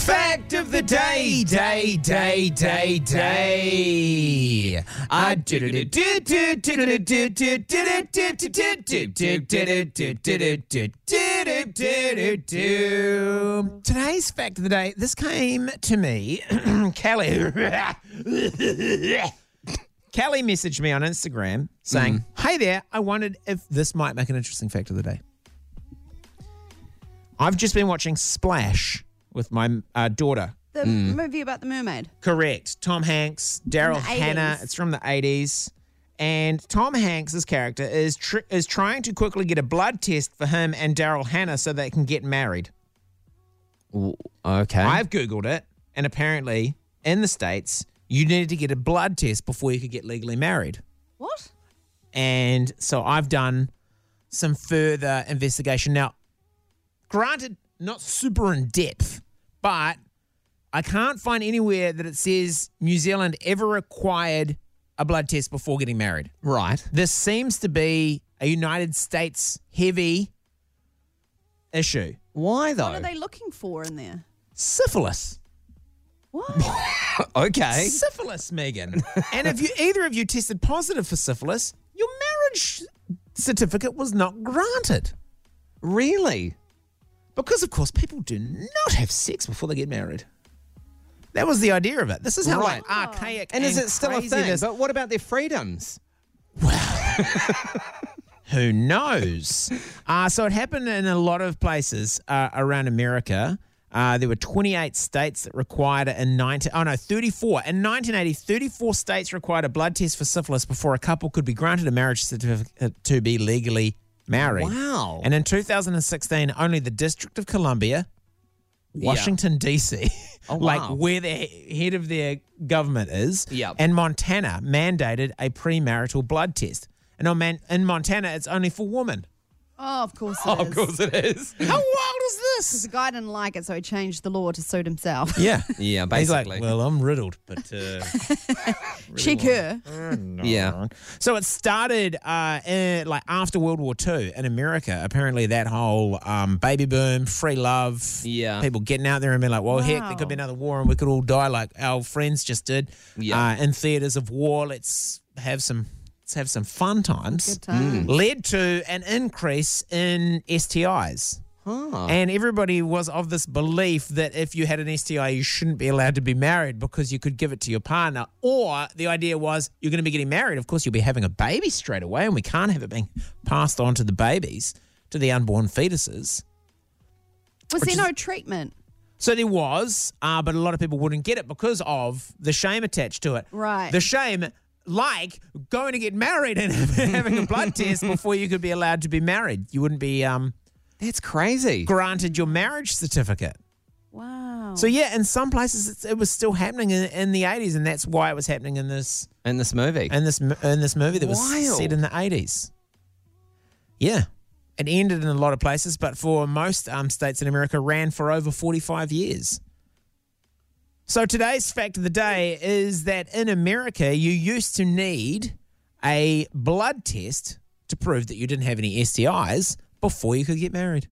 Fact of the day, day, day, day, day. I Today's fact of the day. This came to me, Kelly. Kelly messaged me on Instagram saying, Hey there, I wondered if this might make an interesting fact of the day. I've just been watching Splash with my uh, daughter. The movie about the mermaid. Correct. Tom Hanks, Daryl the Hannah. 80s. It's from the 80s. And Tom Hanks's character is tr- is trying to quickly get a blood test for him and Daryl Hannah so they can get married. Okay. I've Googled it, and apparently in the States, you needed to get a blood test before you could get legally married. What? And so I've done some further investigation. Now, granted, not super in depth, but I can't find anywhere that it says New Zealand ever required a blood test before getting married. right. This seems to be a United States heavy issue. Why though? What are they looking for in there? Syphilis. What? okay. Syphilis, Megan. and if you either of you tested positive for syphilis, your marriage certificate was not granted. Really? Because, of course, people do not have sex before they get married. That was the idea of it. This is how Right. like, archaic And is it still a thing? But what about their freedoms? Well, who knows? uh, so it happened in a lot of places uh, around America. Uh, there were 28 states that required it in 19, oh no, 34. In 1980, 34 states required a blood test for syphilis before a couple could be granted a marriage certificate to be legally married. Wow. And in 2016, only the District of Columbia, Washington, D.C., Oh, like wow. where the head of their government is, Yep. and Montana mandated a premarital blood test. And on man, in Montana, it's only for women. Oh, of course it is. it is. How wild is this? The guy didn't like it, so he changed the law to suit himself. Yeah. Yeah, He's like, basically. well, I'm riddled, but uh, Check her. yeah. So it started uh, in, like after World War II in America. Apparently, that whole um, baby boom, free love, Yeah. people getting out there and being like, "Well, heck, there could be Wow. another war and we could all die like our friends just did." Yeah. Uh, in theaters of war, let's have some let's have some fun times. Time. Led to an increase in STIs. Huh. And everybody was of this belief that if you had an STI, you shouldn't be allowed to be married because you could give it to your partner. Or the idea was you're going to be getting married. Of course, you'll be having a baby straight away, and we can't have it being passed on to the babies, to the unborn fetuses. Was there is- no treatment? So there was, uh, but a lot of people wouldn't get it because of the shame attached to it. Right. The shame, like going to get married and having a blood test before you could be allowed to be married. You wouldn't be um, That's crazy. granted your marriage certificate. Wow. So yeah, in some places it's, it was still happening in, in the eighties, and that's why it was happening in this In this movie. in this mo- in this movie that was Wild. set in the eighties. Yeah, it ended in a lot of places, but for most um, states in America, ran for over forty five years. So today's fact of the day is that in America, you used to need a blood test to prove that you didn't have any STIs before you could get married.